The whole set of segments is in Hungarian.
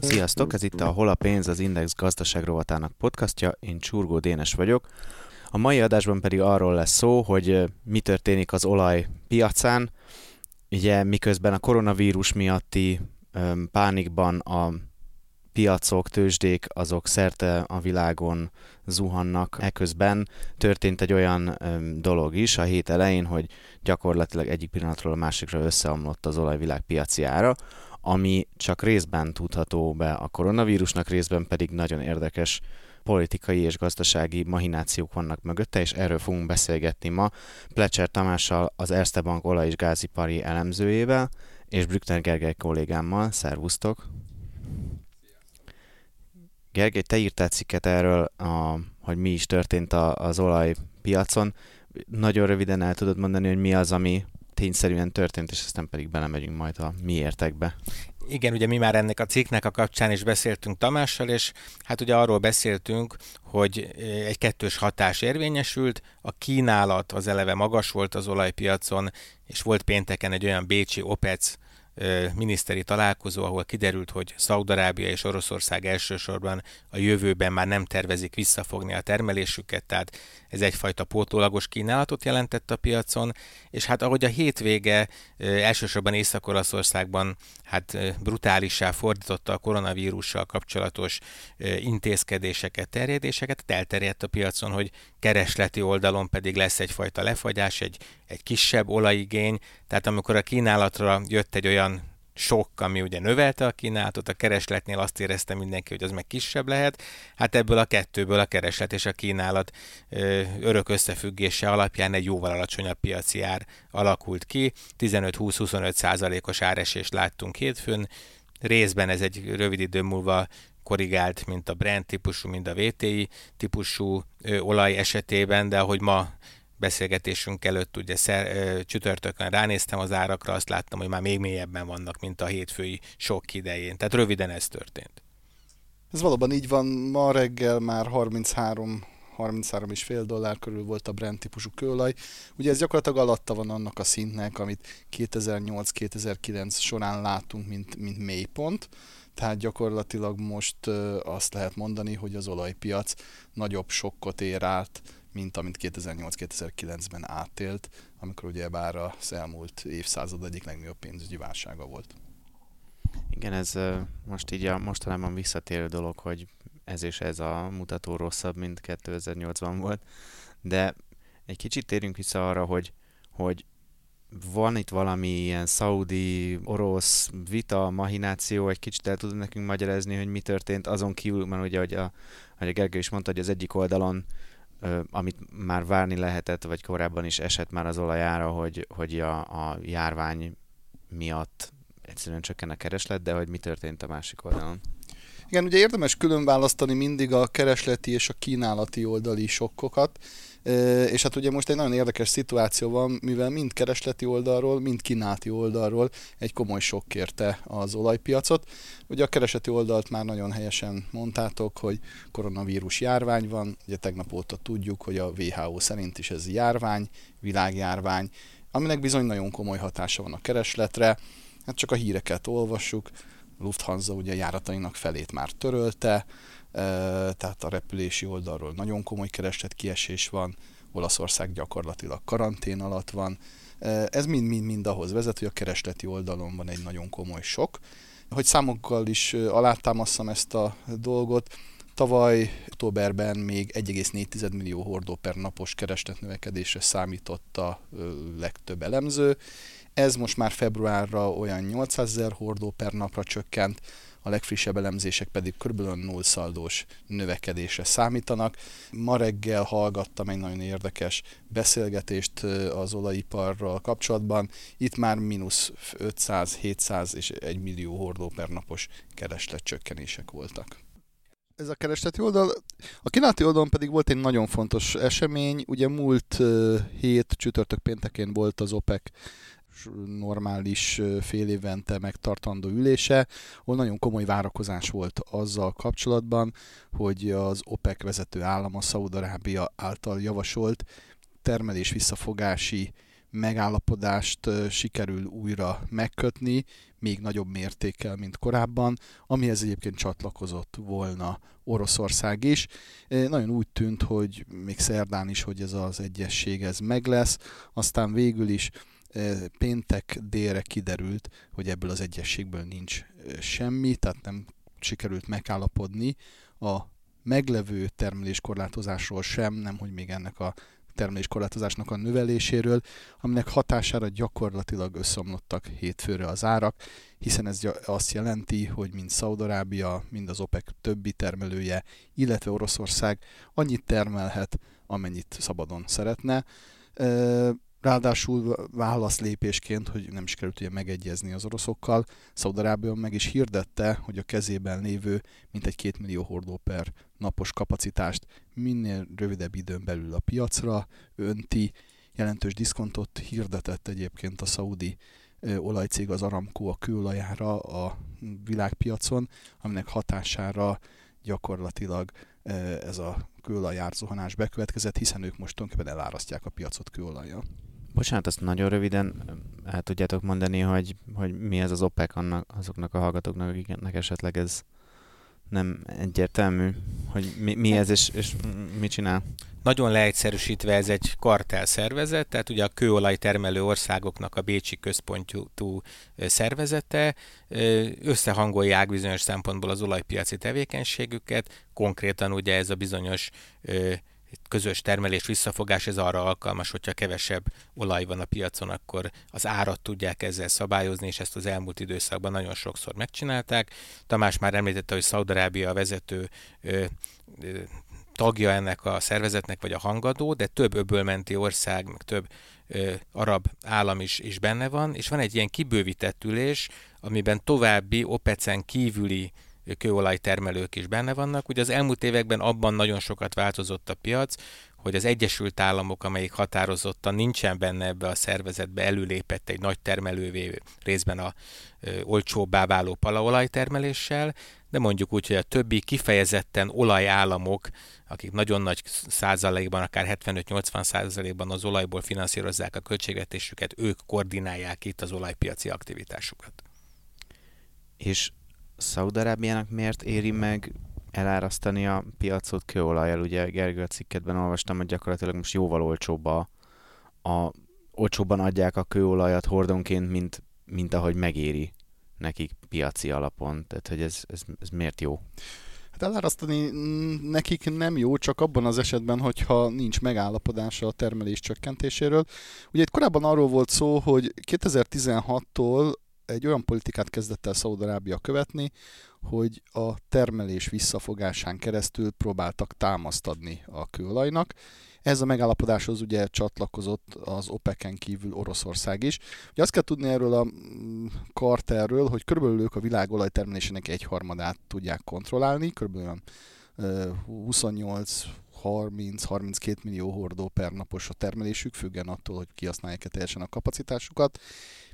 Sziasztok, ez itt a Hol a pénz, az Index gazdaság rovatának podcastja, én Csurgó Dénes vagyok. A mai adásban pedig arról lesz szó, hogy mi történik az olaj piacán, ugye miközben a koronavírus miatti pánikban a piacok, tőzsdék, azok szerte a világon zuhannak. Eközben történt egy olyan dolog is a hét elején, hogy gyakorlatilag egyik pillanatról a másikra összeomlott az olajvilág piaci ára, ami csak részben tudható be a koronavírusnak, részben pedig nagyon érdekes politikai és gazdasági mahinációk vannak mögötte, és erről fogunk beszélgetni ma Plecser Tamással, az Erste Bank olaj- és gázipari elemzőjével, és Brückner Gergely kollégámmal. Szervusztok! Gergely, te írtál cikket erről, a, hogy mi is történt a, az olajpiacon. Nagyon röviden el tudod mondani, hogy mi az, ami tényszerűen történt, és aztán pedig belemegyünk majd a miértekbe. Igen, ugye mi már ennek a cikknek a kapcsán is beszéltünk Tamással, és hát ugye arról beszéltünk, hogy egy kettős hatás érvényesült, a kínálat az eleve magas volt az olajpiacon, és volt pénteken egy olyan bécsi OPEC miniszteri találkozó, ahol kiderült, hogy Szaudarábia és Oroszország elsősorban a jövőben már nem tervezik visszafogni a termelésüket, tehát ez egyfajta pótólagos kínálatot jelentett a piacon, és hát ahogy a hétvége elsősorban Észak-Olaszországban hát brutálissá fordította a koronavírussal kapcsolatos intézkedéseket, terjedéseket, elterjedt a piacon, hogy keresleti oldalon pedig lesz egyfajta lefagyás, egy, egy kisebb olajigény, tehát amikor a kínálatra jött egy olyan sok, ami ugye növelte a kínálatot, a keresletnél azt érezte mindenki, hogy az meg kisebb lehet, hát ebből a kettőből a kereslet és a kínálat ö, örök összefüggése alapján egy jóval alacsonyabb piaci ár alakult ki, 15-20-25 százalékos áresést láttunk hétfőn, részben ez egy rövid idő múlva korrigált, mint a Brent típusú, mint a VTI típusú olaj esetében, de ahogy ma beszélgetésünk előtt ugye szer, csütörtökön ránéztem az árakra, azt láttam, hogy már még mélyebben vannak, mint a hétfői sok idején. Tehát röviden ez történt. Ez valóban így van. Ma reggel már 33 33 és fél dollár körül volt a Brent típusú kőolaj. Ugye ez gyakorlatilag alatta van annak a szintnek, amit 2008-2009 során látunk, mint, mint mélypont. Tehát gyakorlatilag most azt lehet mondani, hogy az olajpiac nagyobb sokkot ér át, mint amit 2008-2009-ben átélt, amikor ugye bár az elmúlt évszázad egyik legnagyobb pénzügyi válsága volt. Igen, ez most így a mostanában visszatérő dolog, hogy ez és ez a mutató rosszabb, mint 2008-ban volt, de egy kicsit térjünk vissza arra, hogy, hogy van itt valami ilyen szaudi, orosz vita, mahináció, egy kicsit el tudod nekünk magyarázni, hogy mi történt azon kívül, mert ugye, hogy a, hogy a Gergő is mondta, hogy az egyik oldalon amit már várni lehetett, vagy korábban is esett már az olajára, hogy, hogy a, a járvány miatt egyszerűen csökken a kereslet, de hogy mi történt a másik oldalon? Igen, ugye érdemes külön választani mindig a keresleti és a kínálati oldali sokkokat, és hát ugye most egy nagyon érdekes szituáció van, mivel mind keresleti oldalról, mind kínálati oldalról egy komoly sok kérte az olajpiacot. Ugye a keresleti oldalt már nagyon helyesen mondtátok, hogy koronavírus járvány van, ugye tegnap óta tudjuk, hogy a WHO szerint is ez járvány, világjárvány, aminek bizony nagyon komoly hatása van a keresletre, hát csak a híreket olvassuk, Lufthansa ugye járatainak felét már törölte, tehát a repülési oldalról nagyon komoly kereslet kiesés van, Olaszország gyakorlatilag karantén alatt van. Ez mind-mind-mind ahhoz vezet, hogy a keresleti oldalon van egy nagyon komoly sok. Hogy számokkal is alátámasztam ezt a dolgot, Tavaly októberben még 1,4 millió hordó per napos kereslet növekedésre számított a legtöbb elemző. Ez most már februárra olyan 800 ezer hordó per napra csökkent, a legfrissebb elemzések pedig kb. null szaldós növekedésre számítanak. Ma reggel hallgattam egy nagyon érdekes beszélgetést az olajiparral kapcsolatban. Itt már mínusz 500, 700 és 1 millió hordó per napos kereslet csökkenések voltak ez a keresleti oldal. A kínálati oldalon pedig volt egy nagyon fontos esemény. Ugye múlt hét csütörtök péntekén volt az OPEC normális fél évente megtartandó ülése, ahol nagyon komoly várakozás volt azzal kapcsolatban, hogy az OPEC vezető állama Szaudarábia által javasolt termelés visszafogási megállapodást sikerül újra megkötni, még nagyobb mértékkel, mint korábban, amihez egyébként csatlakozott volna Oroszország is. Nagyon úgy tűnt, hogy még szerdán is, hogy ez az egyesség ez meg lesz, aztán végül is péntek délre kiderült, hogy ebből az egyességből nincs semmi, tehát nem sikerült megállapodni a meglevő termeléskorlátozásról sem, nem hogy még ennek a termeléskorlátozásnak a növeléséről, aminek hatására gyakorlatilag összeomlottak hétfőre az árak, hiszen ez azt jelenti, hogy mind Szaudarábia, mind az OPEC többi termelője, illetve Oroszország annyit termelhet, amennyit szabadon szeretne. Ráadásul válaszlépésként, hogy nem sikerült ugye megegyezni az oroszokkal, Szaudarábia meg is hirdette, hogy a kezében lévő mintegy két millió hordó per napos kapacitást minél rövidebb időn belül a piacra önti. Jelentős diszkontot hirdetett egyébként a szaudi olajcég az Aramco a kőolajára a világpiacon, aminek hatására gyakorlatilag ez a kőolaj árzuhanás bekövetkezett, hiszen ők most tulajdonképpen elárasztják a piacot kőolajjal. Bocsánat, azt nagyon röviden el tudjátok mondani, hogy, hogy mi ez az OPEC annak, azoknak a hallgatóknak, akiknek esetleg ez nem egyértelmű, hogy mi, mi ez és, és mit csinál? Nagyon leegyszerűsítve ez egy kartel szervezet, tehát ugye a kőolaj termelő országoknak a Bécsi központú szervezete összehangolják bizonyos szempontból az olajpiaci tevékenységüket, konkrétan ugye ez a bizonyos közös termelés visszafogás, ez arra alkalmas, hogyha kevesebb olaj van a piacon, akkor az árat tudják ezzel szabályozni, és ezt az elmúlt időszakban nagyon sokszor megcsinálták. Tamás már említette, hogy Szaudarábia a vezető ö, ö, tagja ennek a szervezetnek, vagy a hangadó, de több öbölmenti ország, meg több ö, arab állam is, is benne van, és van egy ilyen kibővített ülés, amiben további OPEC-en kívüli kőolajtermelők is benne vannak. Ugye az elmúlt években abban nagyon sokat változott a piac, hogy az Egyesült Államok, amelyik határozottan nincsen benne ebbe a szervezetbe, előlépett egy nagy termelővé részben a ö, olcsóbbá váló palaolajtermeléssel, de mondjuk úgy, hogy a többi kifejezetten olajállamok, akik nagyon nagy százalékban, akár 75-80 százalékban az olajból finanszírozzák a költségvetésüket, ők koordinálják itt az olajpiaci aktivitásukat. És Szaudarábiának miért éri meg elárasztani a piacot kőolajjal? Ugye Gergő a cikketben olvastam, hogy gyakorlatilag most jóval olcsóbb a, a olcsóbban adják a kőolajat hordonként, mint, mint ahogy megéri nekik piaci alapon. Tehát, hogy ez, ez, ez miért jó? Hát elárasztani nekik nem jó, csak abban az esetben, hogyha nincs megállapodása a termelés csökkentéséről. Ugye itt korábban arról volt szó, hogy 2016-tól egy olyan politikát kezdett el Szaudarábia követni, hogy a termelés visszafogásán keresztül próbáltak támaszt adni a kőolajnak. Ez a megállapodáshoz ugye csatlakozott az OPEC-en kívül Oroszország is. Ugye azt kell tudni erről a mm, karterről, hogy körülbelül ők a világ olajtermelésének egyharmadát tudják kontrollálni, körülbelül 28 30-32 millió hordó per napos a termelésük, függen attól, hogy kihasználják-e teljesen a kapacitásukat.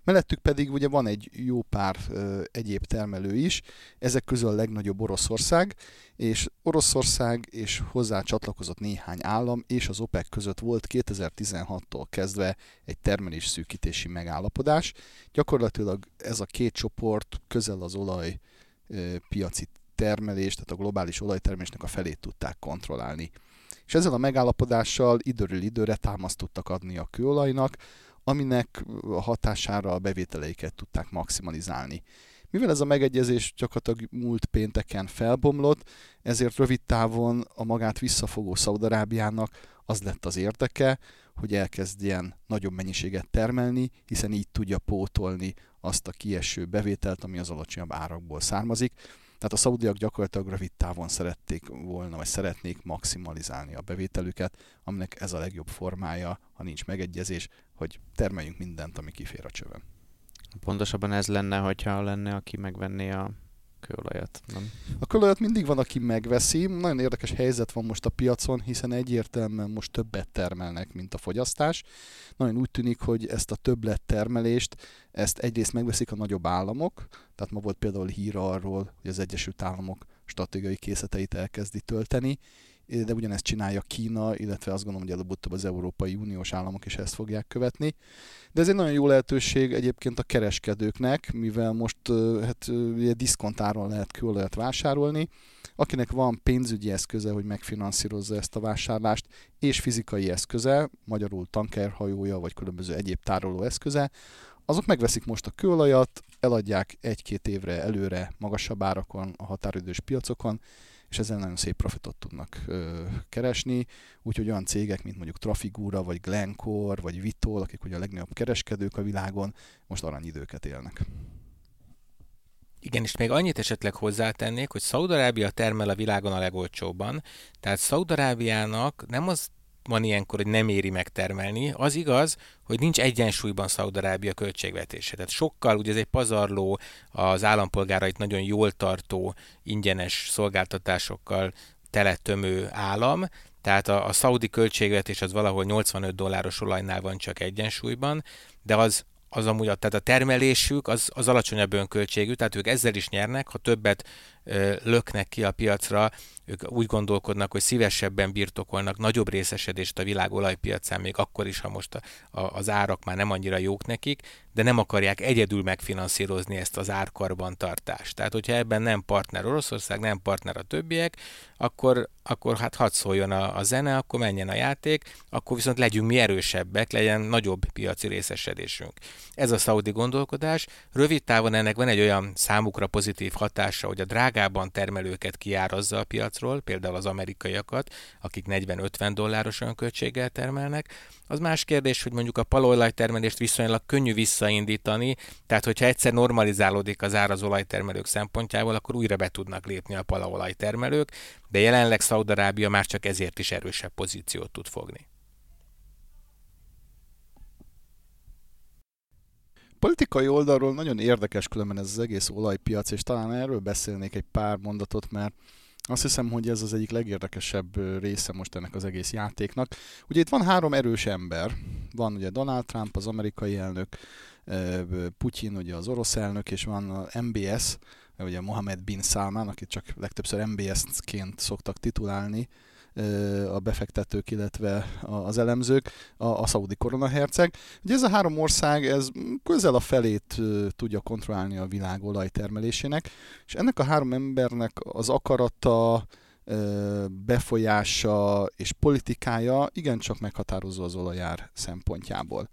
Mellettük pedig ugye van egy jó pár ö, egyéb termelő is, ezek közül a legnagyobb Oroszország, és Oroszország és hozzá csatlakozott néhány állam, és az OPEC között volt 2016-tól kezdve egy termelés szűkítési megállapodás. Gyakorlatilag ez a két csoport közel az olaj ö, piaci termelést, tehát a globális olajtermelésnek a felét tudták kontrollálni. És ezzel a megállapodással időről időre támaszt tudtak adni a kőolajnak, aminek hatására a bevételeiket tudták maximalizálni. Mivel ez a megegyezés gyakorlatilag múlt pénteken felbomlott, ezért rövid távon a magát visszafogó Szaudarábiának az lett az érdeke, hogy elkezdjen nagyobb mennyiséget termelni, hiszen így tudja pótolni azt a kieső bevételt, ami az alacsonyabb árakból származik. Tehát a szaudiak gyakorlatilag rövid távon szerették volna, vagy szeretnék maximalizálni a bevételüket, aminek ez a legjobb formája, ha nincs megegyezés, hogy termeljünk mindent, ami kifér a csövön. Pontosabban ez lenne, hogyha lenne, aki megvenné a kőolajat, nem? A kőolajat mindig van, aki megveszi. Nagyon érdekes helyzet van most a piacon, hiszen egyértelműen most többet termelnek, mint a fogyasztás. Nagyon úgy tűnik, hogy ezt a többlet termelést, ezt egyrészt megveszik a nagyobb államok, tehát ma volt például hír arról, hogy az Egyesült Államok stratégiai készleteit elkezdi tölteni, de ugyanezt csinálja Kína, illetve azt gondolom, hogy előbb-utóbb az Európai Uniós államok is ezt fogják követni. De ez egy nagyon jó lehetőség egyébként a kereskedőknek, mivel most hát, ugye diszkontáron lehet kőolajat vásárolni. Akinek van pénzügyi eszköze, hogy megfinanszírozza ezt a vásárlást, és fizikai eszköze, magyarul tankerhajója, vagy különböző egyéb tároló eszköze, azok megveszik most a kőolajat, eladják egy-két évre előre magasabb árakon a határidős piacokon, és ezzel nagyon szép profitot tudnak ö, keresni, úgyhogy olyan cégek, mint mondjuk Trafigura, vagy Glencore, vagy Vitol, akik ugye a legnagyobb kereskedők a világon, most aranyidőket élnek. Igen, és még annyit esetleg hozzátennék, hogy Szaudarábia termel a világon a legolcsóbban, tehát Szaudarábiának nem az van ilyenkor, hogy nem éri megtermelni. Az igaz, hogy nincs egyensúlyban Szaudarábia költségvetése. Tehát sokkal, ugye ez egy pazarló, az állampolgárait nagyon jól tartó, ingyenes szolgáltatásokkal teletömő állam, tehát a, a szaudi költségvetés az valahol 85 dolláros olajnál van csak egyensúlyban, de az az amúgy, tehát a termelésük az, az alacsonyabb önköltségű, tehát ők ezzel is nyernek, ha többet löknek ki a piacra, ők úgy gondolkodnak, hogy szívesebben birtokolnak nagyobb részesedést a világ olajpiacán, még akkor is, ha most a, a, az árak már nem annyira jók nekik, de nem akarják egyedül megfinanszírozni ezt az árkarban tartást. Tehát, hogyha ebben nem partner Oroszország, nem partner a többiek, akkor, akkor hát hadd szóljon a, a zene, akkor menjen a játék, akkor viszont legyünk mi erősebbek, legyen nagyobb piaci részesedésünk. Ez a szaudi gondolkodás. Rövid távon ennek van egy olyan számukra pozitív hatása, hogy a drágában termelőket kiárazza a piacról, például az amerikaiakat, akik 40-50 dolláros önköltséggel termelnek, az más kérdés, hogy mondjuk a palolajtermelést viszonylag könnyű visszaindítani, tehát hogyha egyszer normalizálódik az ár az olajtermelők szempontjából, akkor újra be tudnak lépni a palaolajtermelők, de jelenleg Szaudarábia már csak ezért is erősebb pozíciót tud fogni. Politikai oldalról nagyon érdekes különben ez az egész olajpiac, és talán erről beszélnék egy pár mondatot, mert azt hiszem, hogy ez az egyik legérdekesebb része most ennek az egész játéknak. Ugye itt van három erős ember. Van ugye Donald Trump, az amerikai elnök, Putyin, ugye az orosz elnök, és van a MBS, ugye Mohamed Bin Salman, akit csak legtöbbször MBS-ként szoktak titulálni, a befektetők, illetve az elemzők, a, a szaudi koronaherceg. Ugye ez a három ország, ez közel a felét tudja kontrollálni a világ olajtermelésének, és ennek a három embernek az akarata, befolyása és politikája igencsak meghatározó az olajár szempontjából.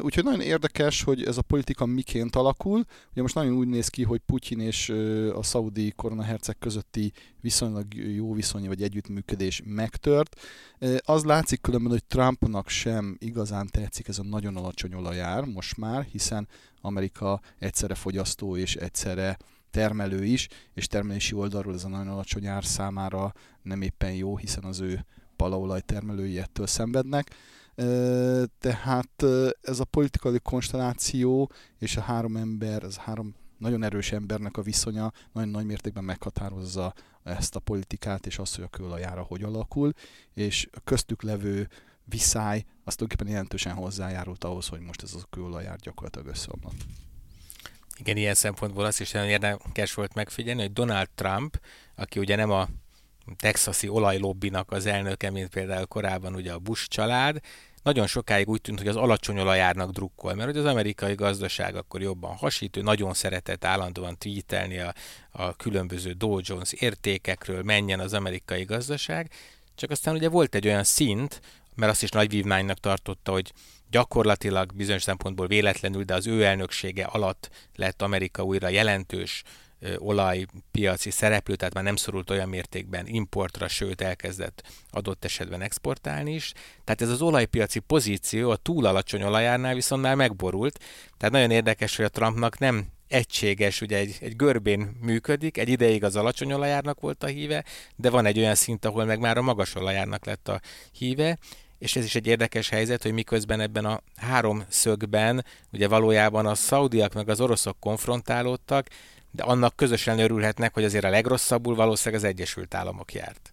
Úgyhogy nagyon érdekes, hogy ez a politika miként alakul. Ugye most nagyon úgy néz ki, hogy Putyin és a szaudi koronaherceg közötti viszonylag jó viszony vagy együttműködés megtört. Az látszik különben, hogy Trumpnak sem igazán tetszik ez a nagyon alacsony olajár most már, hiszen Amerika egyszerre fogyasztó és egyszerre termelő is, és termelési oldalról ez a nagyon alacsony ár számára nem éppen jó, hiszen az ő palaolaj termelői ettől szenvednek. Tehát ez a politikai konstelláció és a három ember, ez a három nagyon erős embernek a viszonya nagyon nagy mértékben meghatározza ezt a politikát, és azt, hogy a kőolajára hogy alakul, és a köztük levő viszály, az tulajdonképpen jelentősen hozzájárult ahhoz, hogy most ez a kőolajár gyakorlatilag összeomlott. Igen, ilyen szempontból azt is nagyon érdekes volt megfigyelni, hogy Donald Trump, aki ugye nem a texasi olajlobbinak az elnöke, mint például korábban ugye a Bush család, nagyon sokáig úgy tűnt, hogy az alacsony olajárnak drukkol, mert hogy az amerikai gazdaság akkor jobban hasít, ő nagyon szeretett állandóan tweetelni a, a különböző Dow Jones értékekről, menjen az amerikai gazdaság, csak aztán ugye volt egy olyan szint, mert azt is nagy vívmánynak tartotta, hogy gyakorlatilag bizonyos szempontból véletlenül, de az ő elnöksége alatt lett Amerika újra jelentős olajpiaci szereplő, tehát már nem szorult olyan mértékben importra, sőt elkezdett adott esetben exportálni is. Tehát ez az olajpiaci pozíció a túl alacsony olajárnál viszont már megborult. Tehát nagyon érdekes, hogy a Trumpnak nem egységes, ugye egy, egy görbén működik, egy ideig az alacsony olajárnak volt a híve, de van egy olyan szint, ahol meg már a magas olajárnak lett a híve, és ez is egy érdekes helyzet, hogy miközben ebben a három szögben ugye valójában a szaudiak meg az oroszok konfrontálódtak, de annak közösen örülhetnek, hogy azért a legrosszabbul valószínűleg az Egyesült Államok járt.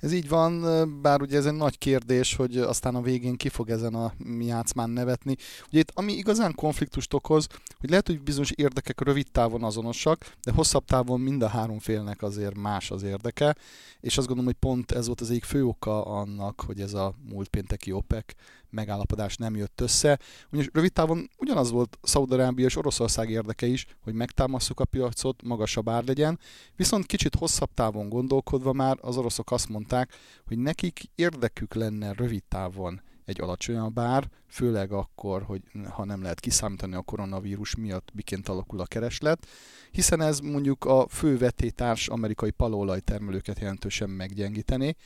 Ez így van, bár ugye ez egy nagy kérdés, hogy aztán a végén ki fog ezen a játszmán nevetni. Ugye itt ami igazán konfliktust okoz, hogy lehet, hogy bizonyos érdekek rövid távon azonosak, de hosszabb távon mind a három félnek azért más az érdeke, és azt gondolom, hogy pont ez volt az egyik fő oka annak, hogy ez a múlt pénteki OPEC megállapodás nem jött össze. Ugyanis rövid távon ugyanaz volt Szaudarábia és Oroszország érdeke is, hogy megtámasszuk a piacot, magasabb ár legyen, viszont kicsit hosszabb távon gondolkodva már az oroszok azt mondták, hogy nekik érdekük lenne rövid távon egy alacsonyabb ár, főleg akkor, hogy ha nem lehet kiszámítani a koronavírus miatt, miként alakul a kereslet, hiszen ez mondjuk a fő vetétárs amerikai termelőket jelentősen meggyengíteni.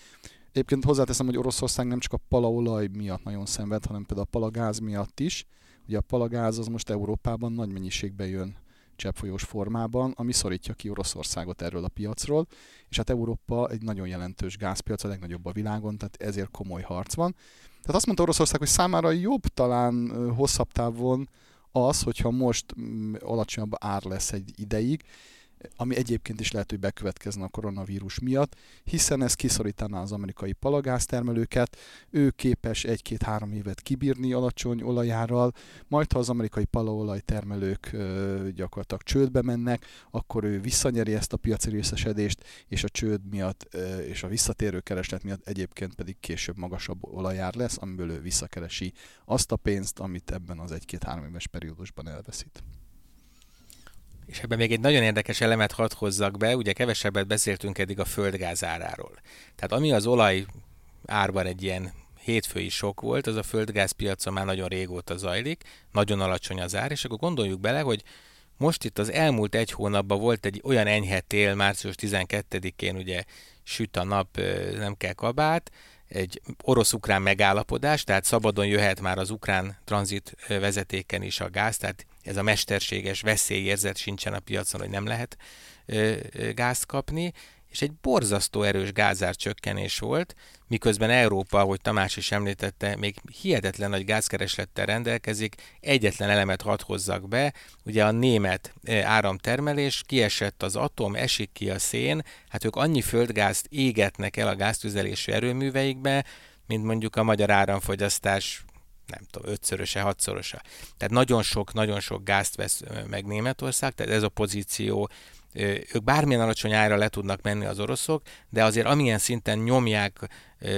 Egyébként hozzáteszem, hogy Oroszország nem csak a palaolaj miatt nagyon szenved, hanem például a palagáz miatt is. Ugye a palagáz az most Európában nagy mennyiségben jön cseppfolyós formában, ami szorítja ki Oroszországot erről a piacról, és hát Európa egy nagyon jelentős gázpiac, a legnagyobb a világon, tehát ezért komoly harc van. Tehát azt mondta Oroszország, hogy számára jobb talán hosszabb távon az, hogyha most mm, alacsonyabb ár lesz egy ideig, ami egyébként is lehet, hogy bekövetkezne a koronavírus miatt, hiszen ez kiszorítaná az amerikai palagáztermelőket, ő képes egy-két-három évet kibírni alacsony olajárral, majd ha az amerikai palaolaj termelők gyakorlatilag csődbe mennek, akkor ő visszanyeri ezt a piaci részesedést, és a csőd miatt és a visszatérő kereslet miatt egyébként pedig később magasabb olajár lesz, amiből ő visszakeresi azt a pénzt, amit ebben az egy-két-három éves periódusban elveszít. És ebben még egy nagyon érdekes elemet hadd hozzak be, ugye kevesebbet beszéltünk eddig a földgáz áráról. Tehát ami az olaj árban egy ilyen hétfői sok volt, az a földgázpiacon már nagyon régóta zajlik, nagyon alacsony az ár, és akkor gondoljuk bele, hogy most itt az elmúlt egy hónapban volt egy olyan enyhe tél, március 12-én ugye süt a nap, nem kell kabát, egy orosz-ukrán megállapodás, tehát szabadon jöhet már az ukrán tranzit vezetéken is a gáz, tehát ez a mesterséges veszélyérzet sincsen a piacon, hogy nem lehet gázt kapni, és egy borzasztó erős gázár csökkenés volt, miközben Európa, ahogy Tamás is említette, még hihetetlen nagy gázkereslettel rendelkezik, egyetlen elemet hadd hozzak be, ugye a német áramtermelés, kiesett az atom, esik ki a szén, hát ők annyi földgázt égetnek el a gáztüzelésű erőműveikbe, mint mondjuk a magyar áramfogyasztás nem tudom, ötszöröse, hatszorosa. Tehát nagyon sok, nagyon sok gázt vesz meg Németország, tehát ez a pozíció ők bármilyen alacsony ára le tudnak menni az oroszok, de azért amilyen szinten nyomják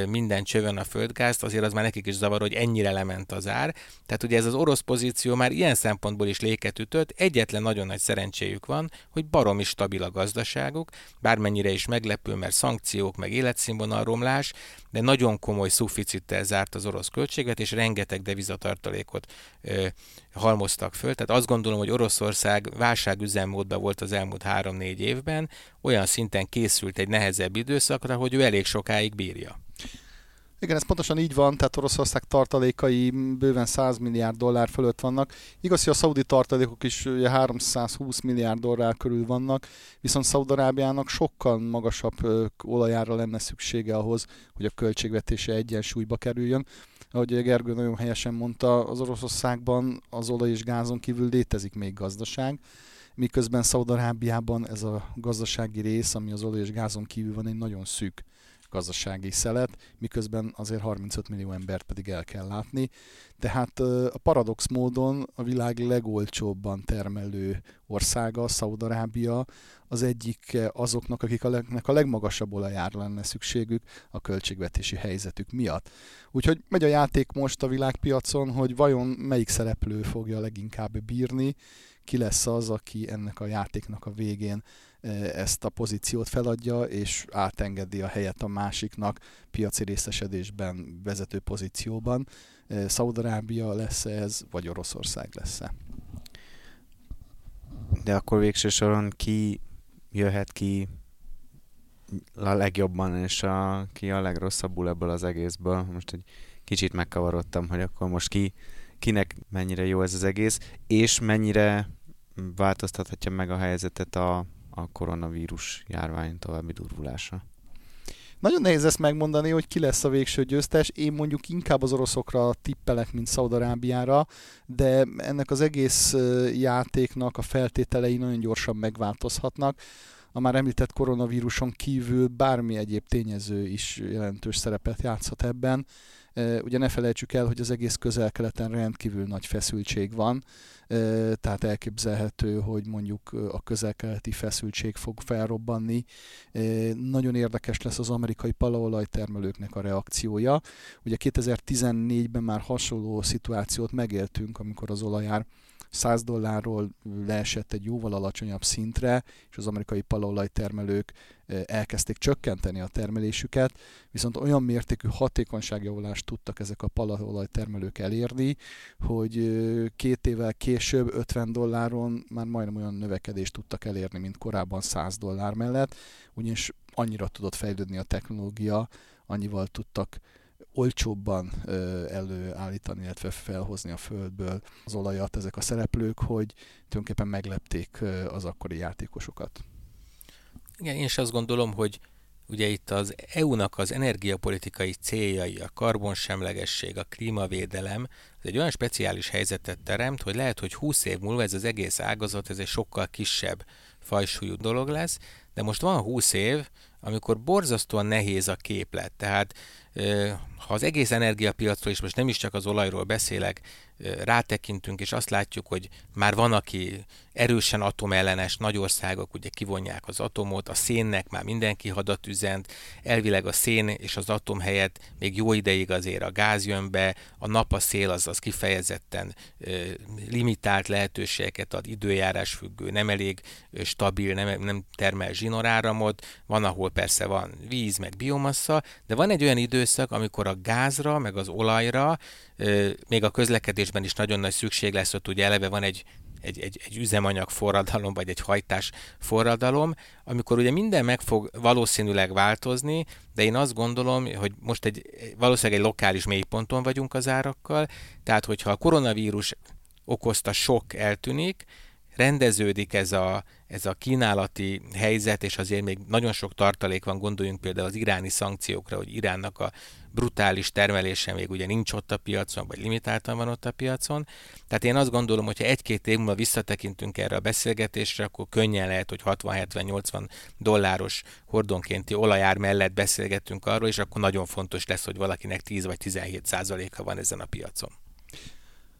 minden csövön a földgázt, azért az már nekik is zavar, hogy ennyire lement az ár. Tehát ugye ez az orosz pozíció már ilyen szempontból is léket ütött, egyetlen nagyon nagy szerencséjük van, hogy baromi stabil a gazdaságuk, bármennyire is meglepő, mert szankciók, meg életszínvonalromlás, de nagyon komoly szuficittel zárt az orosz költséget, és rengeteg devizatartalékot ö, halmoztak föl. Tehát azt gondolom, hogy Oroszország válságüzemmódban volt az elmúlt három-négy évben, olyan szinten készült egy nehezebb időszakra, hogy ő elég sokáig bírja. Igen, ez pontosan így van, tehát Oroszország tartalékai bőven 100 milliárd dollár fölött vannak. Igaz, hogy a szaudi tartalékok is ugye 320 milliárd dollár körül vannak, viszont Szaudarábiának sokkal magasabb olajára lenne szüksége ahhoz, hogy a költségvetése egyensúlyba kerüljön. Ahogy Gergő nagyon helyesen mondta, az Oroszországban az olaj és gázon kívül létezik még gazdaság, miközben Szaudarábiában ez a gazdasági rész, ami az olaj és gázon kívül van, egy nagyon szűk gazdasági szelet, miközben azért 35 millió embert pedig el kell látni. Tehát a paradox módon a világ legolcsóbban termelő országa, Szaudarábia, az egyik azoknak, akik a, leg, a legmagasabb olajár lenne szükségük a költségvetési helyzetük miatt. Úgyhogy megy a játék most a világpiacon, hogy vajon melyik szereplő fogja leginkább bírni, ki lesz az, aki ennek a játéknak a végén e, ezt a pozíciót feladja, és átengedi a helyet a másiknak piaci részesedésben, vezető pozícióban. E, Szaudarábia lesz ez, vagy Oroszország lesz-e? De akkor végső soron ki jöhet ki a legjobban, és a, ki a legrosszabbul ebből az egészből. Most egy kicsit megkavarodtam, hogy akkor most ki, kinek mennyire jó ez az egész, és mennyire változtathatja meg a helyzetet a, a koronavírus járvány további durvulása? Nagyon nehéz ezt megmondani, hogy ki lesz a végső győztes. Én mondjuk inkább az oroszokra tippelek, mint Szaudarábiára, de ennek az egész játéknak a feltételei nagyon gyorsan megváltozhatnak a már említett koronavíruson kívül bármi egyéb tényező is jelentős szerepet játszhat ebben. Ugye ne felejtsük el, hogy az egész közel-keleten rendkívül nagy feszültség van, tehát elképzelhető, hogy mondjuk a közel-keleti feszültség fog felrobbanni. Nagyon érdekes lesz az amerikai palaolajtermelőknek a reakciója. Ugye 2014-ben már hasonló szituációt megéltünk, amikor az olajár 100 dollárról leesett egy jóval alacsonyabb szintre, és az amerikai palaolajtermelők elkezdték csökkenteni a termelésüket, viszont olyan mértékű hatékonyságjavulást tudtak ezek a palaolajtermelők elérni, hogy két évvel később 50 dolláron már majdnem olyan növekedést tudtak elérni, mint korábban 100 dollár mellett, ugyanis annyira tudott fejlődni a technológia, annyival tudtak olcsóbban előállítani, illetve felhozni a földből az olajat ezek a szereplők, hogy tulajdonképpen meglepték az akkori játékosokat. Igen, én is azt gondolom, hogy ugye itt az EU-nak az energiapolitikai céljai, a karbonsemlegesség, a klímavédelem, ez egy olyan speciális helyzetet teremt, hogy lehet, hogy 20 év múlva ez az egész ágazat, ez egy sokkal kisebb fajsúlyú dolog lesz, de most van 20 év, amikor borzasztóan nehéz a képlet. Tehát ha az egész energiapiacról, és most nem is csak az olajról beszélek, rátekintünk, és azt látjuk, hogy már van, aki erősen atomellenes, nagy országok ugye kivonják az atomot, a szénnek már mindenki hadat üzent, elvileg a szén és az atom helyett még jó ideig azért a gáz jön be, a nap, a szél az, az kifejezetten limitált lehetőségeket ad, időjárás függő, nem elég stabil, nem, nem termel zsinoráramot, van, ahol persze van víz, meg biomassa, de van egy olyan időszak, amikor a gázra, meg az olajra, még a közlekedésben is nagyon nagy szükség lesz, ott ugye eleve van egy egy, egy, egy üzemanyag forradalom, vagy egy hajtás forradalom, amikor ugye minden meg fog valószínűleg változni, de én azt gondolom, hogy most egy, valószínűleg egy lokális mélyponton vagyunk az árakkal, tehát hogyha a koronavírus okozta sok eltűnik, rendeződik ez a, ez a kínálati helyzet, és azért még nagyon sok tartalék van, gondoljunk például az iráni szankciókra, hogy Iránnak a brutális termelése még ugye nincs ott a piacon, vagy limitáltan van ott a piacon. Tehát én azt gondolom, hogy ha egy-két év múlva visszatekintünk erre a beszélgetésre, akkor könnyen lehet, hogy 60-70-80 dolláros hordonkénti olajár mellett beszélgetünk arról, és akkor nagyon fontos lesz, hogy valakinek 10 vagy 17 százaléka van ezen a piacon.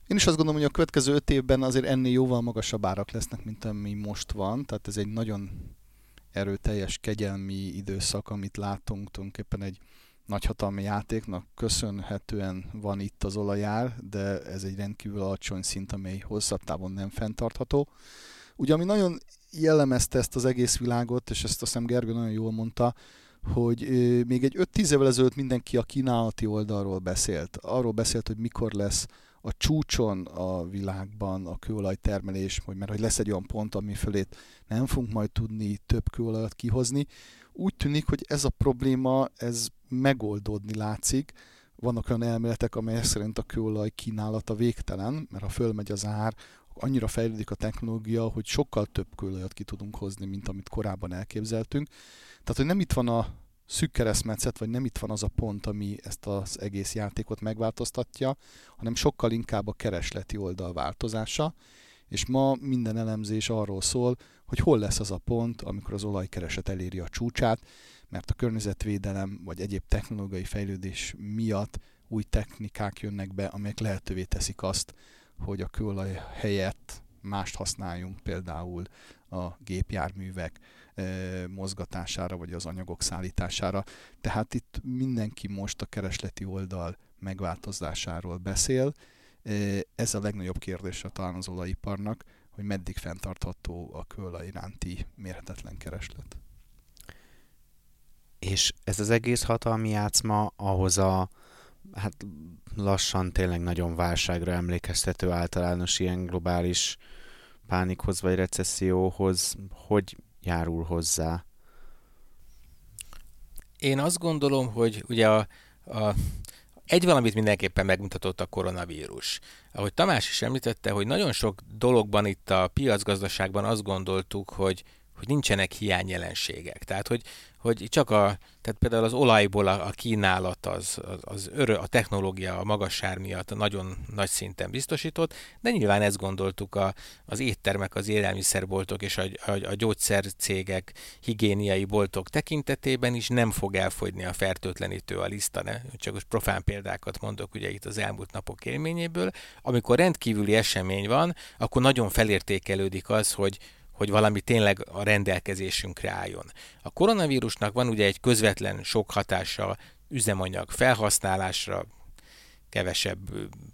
Én is azt gondolom, hogy a következő öt évben azért ennél jóval magasabb árak lesznek, mint ami most van. Tehát ez egy nagyon erőteljes, kegyelmi időszak, amit látunk, tulajdonképpen egy nagyhatalmi játéknak köszönhetően van itt az olajár, de ez egy rendkívül alacsony szint, amely hosszabb távon nem fenntartható. Ugye, ami nagyon jellemezte ezt az egész világot, és ezt azt hiszem Gergő nagyon jól mondta, hogy még egy 5-10 évvel ezelőtt mindenki a kínálati oldalról beszélt. Arról beszélt, hogy mikor lesz a csúcson a világban a kőolajtermelés, mert hogy lesz egy olyan pont, ami fölét nem fogunk majd tudni több kőolajat kihozni. Úgy tűnik, hogy ez a probléma, ez megoldódni látszik. Vannak olyan elméletek, amelyek szerint a kőolaj kínálata végtelen, mert ha fölmegy az ár, annyira fejlődik a technológia, hogy sokkal több kőolajat ki tudunk hozni, mint amit korábban elképzeltünk. Tehát, hogy nem itt van a szűk keresztmetszet, vagy nem itt van az a pont, ami ezt az egész játékot megváltoztatja, hanem sokkal inkább a keresleti oldal változása, és ma minden elemzés arról szól, hogy hol lesz az a pont, amikor az olajkereset eléri a csúcsát, mert a környezetvédelem vagy egyéb technológiai fejlődés miatt új technikák jönnek be, amelyek lehetővé teszik azt, hogy a kőolaj helyett mást használjunk, például a gépjárművek mozgatására, vagy az anyagok szállítására. Tehát itt mindenki most a keresleti oldal megváltozásáról beszél. Ez a legnagyobb kérdése talán az olajiparnak, hogy meddig fenntartható a kőolaj iránti mérhetetlen kereslet. És ez az egész hatalmi játszma ahhoz a hát lassan tényleg nagyon válságra emlékeztető általános ilyen globális pánikhoz vagy recesszióhoz, hogy járul hozzá? Én azt gondolom, hogy ugye a, a egy valamit mindenképpen megmutatott a koronavírus. Ahogy Tamás is említette, hogy nagyon sok dologban itt a piacgazdaságban azt gondoltuk, hogy hogy nincsenek hiányjelenségek. Tehát, hogy, hogy csak a, tehát például az olajból a, a kínálat, az, az, az örö, a technológia a magasár miatt nagyon nagy szinten biztosított, de nyilván ezt gondoltuk a, az éttermek, az élelmiszerboltok és a, a, a gyógyszercégek, higiéniai boltok tekintetében is nem fog elfogyni a fertőtlenítő a liszta, ne? csak most profán példákat mondok ugye itt az elmúlt napok élményéből. Amikor rendkívüli esemény van, akkor nagyon felértékelődik az, hogy, hogy valami tényleg a rendelkezésünkre álljon. A koronavírusnak van ugye egy közvetlen sok hatása üzemanyag felhasználásra, kevesebb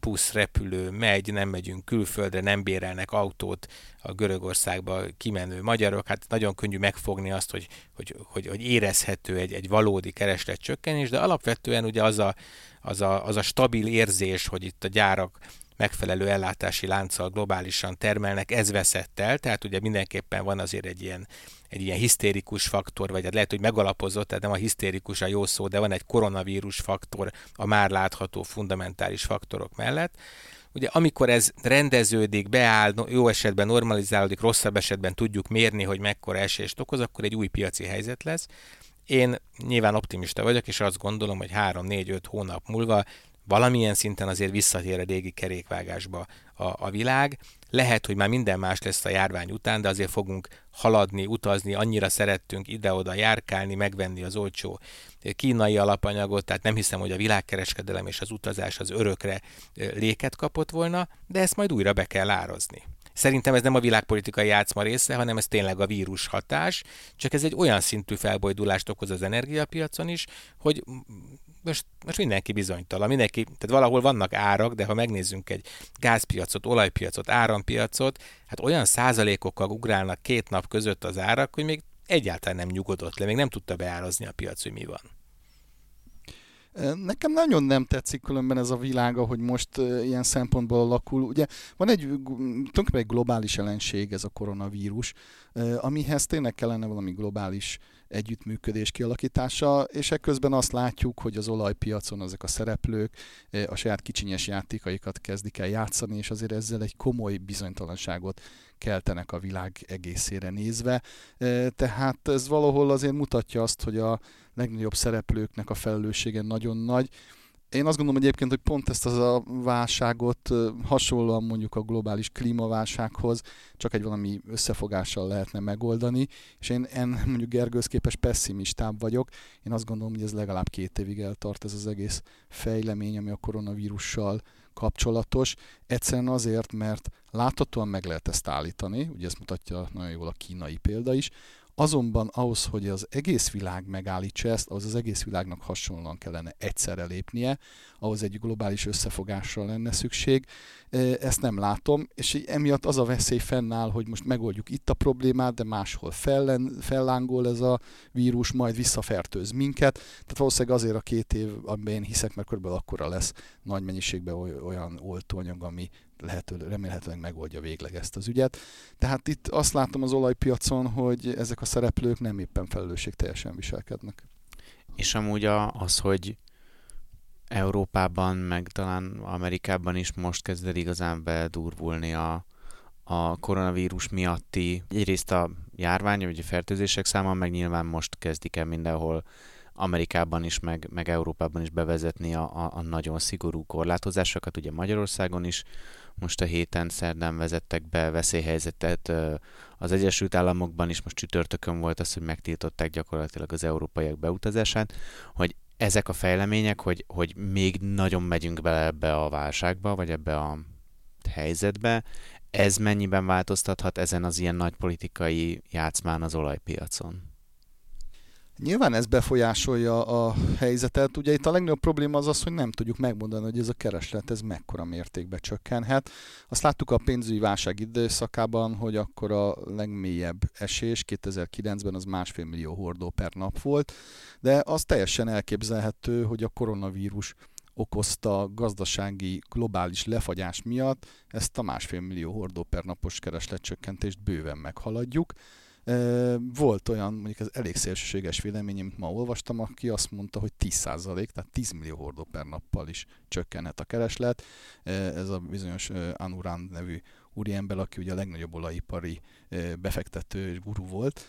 pusz repülő megy, nem megyünk külföldre, nem bérelnek autót a Görögországba kimenő magyarok. Hát nagyon könnyű megfogni azt, hogy, hogy, hogy, hogy érezhető egy, egy valódi kereslet csökkenés, de alapvetően ugye az a, az, a, az a stabil érzés, hogy itt a gyárak megfelelő ellátási lánccal globálisan termelnek, ez veszett el, tehát ugye mindenképpen van azért egy ilyen, egy ilyen hisztérikus faktor, vagy hát lehet, hogy megalapozott, tehát nem a hisztérikus a jó szó, de van egy koronavírus faktor a már látható fundamentális faktorok mellett. Ugye amikor ez rendeződik, beáll, jó esetben normalizálódik, rosszabb esetben tudjuk mérni, hogy mekkora esést okoz, akkor egy új piaci helyzet lesz. Én nyilván optimista vagyok, és azt gondolom, hogy 3-4-5 hónap múlva valamilyen szinten azért visszatér a régi kerékvágásba a, a világ. Lehet, hogy már minden más lesz a járvány után, de azért fogunk haladni, utazni, annyira szerettünk ide-oda járkálni, megvenni az olcsó kínai alapanyagot, tehát nem hiszem, hogy a világkereskedelem és az utazás az örökre léket kapott volna, de ezt majd újra be kell árazni. Szerintem ez nem a világpolitikai játszma része, hanem ez tényleg a vírus hatás, csak ez egy olyan szintű felbojdulást okoz az energiapiacon is, hogy most, most mindenki bizonytalan, mindenki, tehát valahol vannak árak, de ha megnézzünk egy gázpiacot, olajpiacot, árampiacot, hát olyan százalékokkal ugrálnak két nap között az árak, hogy még egyáltalán nem nyugodott le, még nem tudta beárazni a piac, hogy mi van. Nekem nagyon nem tetszik különben ez a világ, hogy most ilyen szempontból alakul. Ugye van egy, egy globális ellenség ez a koronavírus, amihez tényleg kellene valami globális együttműködés kialakítása, és ekközben azt látjuk, hogy az olajpiacon ezek a szereplők a saját kicsinyes játékaikat kezdik el játszani, és azért ezzel egy komoly bizonytalanságot keltenek a világ egészére nézve. Tehát ez valahol azért mutatja azt, hogy a legnagyobb szereplőknek a felelőssége nagyon nagy, én azt gondolom egyébként, hogy pont ezt az a válságot hasonlóan mondjuk a globális klímaválsághoz csak egy valami összefogással lehetne megoldani, és én en, mondjuk Gergőz képes pessimistább vagyok. Én azt gondolom, hogy ez legalább két évig eltart ez az egész fejlemény, ami a koronavírussal kapcsolatos. Egyszerűen azért, mert láthatóan meg lehet ezt állítani, ugye ezt mutatja nagyon jól a kínai példa is, Azonban ahhoz, hogy az egész világ megállítsa ezt, ahhoz az egész világnak hasonlóan kellene egyszerre lépnie, ahhoz egy globális összefogásra lenne szükség. Ezt nem látom, és emiatt az a veszély fennáll, hogy most megoldjuk itt a problémát, de máshol fellen, fellángol ez a vírus, majd visszafertőz minket. Tehát valószínűleg azért a két év, amiben én hiszek, mert körülbelül akkora lesz nagy mennyiségben olyan oltóanyag, ami lehető, remélhetőleg megoldja végleg ezt az ügyet. Tehát itt azt látom az olajpiacon, hogy ezek a szereplők nem éppen felelősség teljesen viselkednek. És amúgy az, hogy Európában, meg talán Amerikában is most kezd el igazán bedurvulni a, a koronavírus miatti, egyrészt a járvány, vagy a fertőzések száma, meg nyilván most kezdik el mindenhol Amerikában is, meg, meg Európában is bevezetni a, a, a nagyon szigorú korlátozásokat, ugye Magyarországon is most a héten szerdán vezettek be veszélyhelyzetet az Egyesült Államokban is, most csütörtökön volt az, hogy megtiltották gyakorlatilag az európaiak beutazását, hogy ezek a fejlemények, hogy, hogy még nagyon megyünk bele ebbe a válságba, vagy ebbe a helyzetbe, ez mennyiben változtathat ezen az ilyen nagy politikai játszmán az olajpiacon? Nyilván ez befolyásolja a helyzetet. Ugye itt a legnagyobb probléma az az, hogy nem tudjuk megmondani, hogy ez a kereslet ez mekkora mértékben csökkenhet. Azt láttuk a pénzügyi válság időszakában, hogy akkor a legmélyebb esés 2009-ben az másfél millió hordó per nap volt, de az teljesen elképzelhető, hogy a koronavírus okozta gazdasági globális lefagyás miatt ezt a másfél millió hordó per napos keresletcsökkentést bőven meghaladjuk. Volt olyan, mondjuk ez elég szélsőséges vélemény, amit ma olvastam, aki azt mondta, hogy 10%, tehát 10 millió hordó per nappal is csökkenhet a kereslet. Ez a bizonyos Anurand nevű úriember, aki ugye a legnagyobb olajipari befektető és guru volt.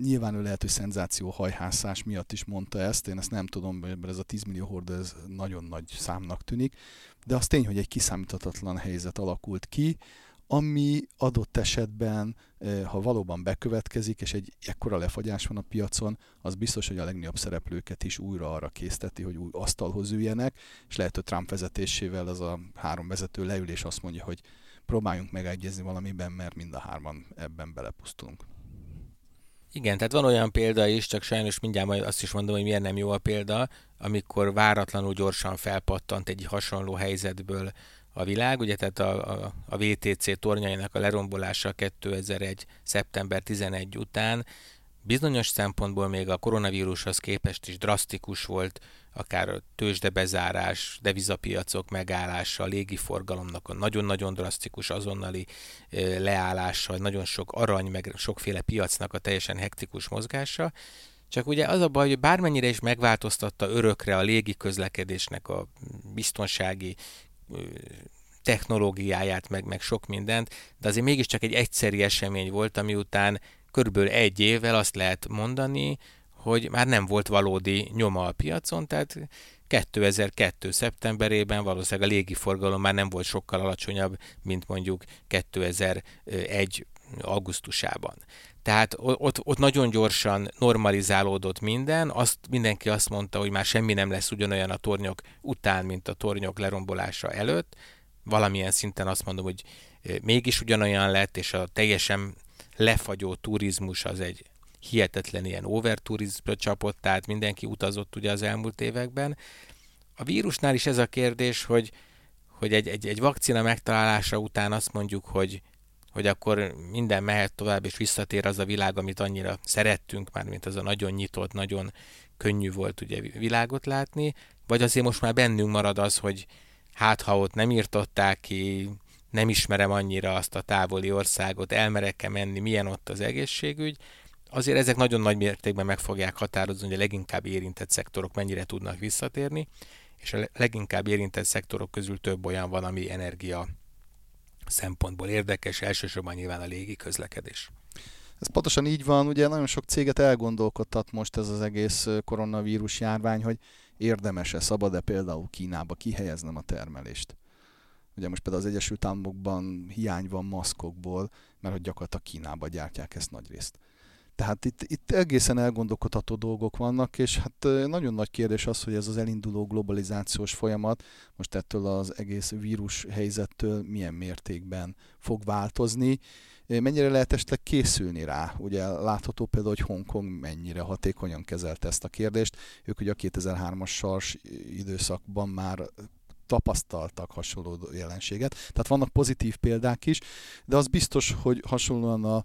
Nyilván ő lehet, hogy szenzáció hajhászás miatt is mondta ezt, én ezt nem tudom, mert ez a 10 millió hord ez nagyon nagy számnak tűnik, de az tény, hogy egy kiszámíthatatlan helyzet alakult ki, ami adott esetben, ha valóban bekövetkezik, és egy ekkora lefagyás van a piacon, az biztos, hogy a legnagyobb szereplőket is újra arra készteti, hogy új asztalhoz üljenek, és lehet, hogy Trump vezetésével az a három vezető leül, és azt mondja, hogy próbáljunk megegyezni valamiben, mert mind a hárman ebben belepusztulunk. Igen, tehát van olyan példa is, csak sajnos mindjárt majd azt is mondom, hogy miért nem jó a példa, amikor váratlanul gyorsan felpattant egy hasonló helyzetből a világ, ugye tehát a, a, a VTC tornyainak a lerombolása 2001. szeptember 11 után bizonyos szempontból még a koronavírushoz képest is drasztikus volt, akár a tőzsdebezárás, devizapiacok megállása, a légiforgalomnak a nagyon-nagyon drasztikus azonnali leállása, nagyon sok arany, meg sokféle piacnak a teljesen hektikus mozgása, csak ugye az a baj, hogy bármennyire is megváltoztatta örökre a légi közlekedésnek a biztonsági technológiáját, meg, meg sok mindent, de azért mégiscsak egy egyszeri esemény volt, ami után körülbelül egy évvel azt lehet mondani, hogy már nem volt valódi nyoma a piacon, tehát 2002. szeptemberében valószínűleg a légiforgalom már nem volt sokkal alacsonyabb, mint mondjuk 2001 augusztusában. Tehát ott, ott nagyon gyorsan normalizálódott minden, azt mindenki azt mondta, hogy már semmi nem lesz ugyanolyan a tornyok után, mint a tornyok lerombolása előtt. Valamilyen szinten azt mondom, hogy mégis ugyanolyan lett, és a teljesen lefagyó turizmus az egy hihetetlen ilyen overturizmra csapott, tehát mindenki utazott ugye az elmúlt években. A vírusnál is ez a kérdés, hogy, hogy egy, egy, egy vakcina megtalálása után azt mondjuk, hogy hogy akkor minden mehet tovább, és visszatér az a világ, amit annyira szerettünk már, mint az a nagyon nyitott, nagyon könnyű volt ugye világot látni, vagy azért most már bennünk marad az, hogy hát ha ott nem írtották ki, nem ismerem annyira azt a távoli országot, elmerek-e menni, milyen ott az egészségügy, azért ezek nagyon nagy mértékben meg fogják határozni, hogy a leginkább érintett szektorok mennyire tudnak visszatérni, és a leginkább érintett szektorok közül több olyan van, ami energia szempontból érdekes, elsősorban nyilván a légi közlekedés. Ez pontosan így van, ugye nagyon sok céget elgondolkodtat most ez az egész koronavírus járvány, hogy érdemes-e, szabad-e például Kínába kihelyeznem a termelést. Ugye most például az Egyesült Államokban hiány van maszkokból, mert hogy gyakorlatilag Kínába gyártják ezt nagy részt. Tehát itt, itt egészen elgondolkodható dolgok vannak, és hát nagyon nagy kérdés az, hogy ez az elinduló globalizációs folyamat most ettől az egész vírus helyzettől milyen mértékben fog változni, mennyire lehet esetleg készülni rá. Ugye látható például, hogy Hongkong mennyire hatékonyan kezelte ezt a kérdést. Ők ugye a 2003-as sars időszakban már tapasztaltak hasonló jelenséget. Tehát vannak pozitív példák is, de az biztos, hogy hasonlóan a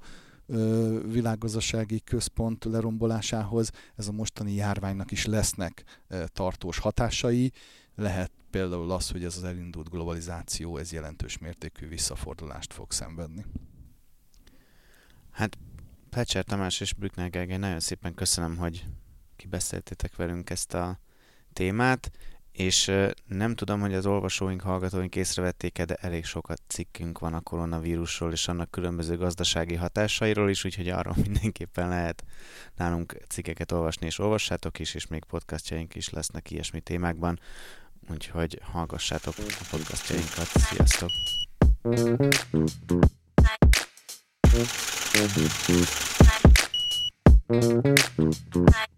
világgazdasági központ lerombolásához ez a mostani járványnak is lesznek tartós hatásai. Lehet például az, hogy ez az elindult globalizáció ez jelentős mértékű visszafordulást fog szenvedni. Hát Pecser Tamás és Brückner Gergely, nagyon szépen köszönöm, hogy kibeszéltétek velünk ezt a témát és nem tudom, hogy az olvasóink, hallgatóink észrevették-e, de elég sokat cikkünk van a koronavírusról és annak különböző gazdasági hatásairól is, úgyhogy arról mindenképpen lehet nálunk cikkeket olvasni, és olvassátok is, és még podcastjaink is lesznek ilyesmi témákban, úgyhogy hallgassátok a podcastjainkat. Sziasztok! You.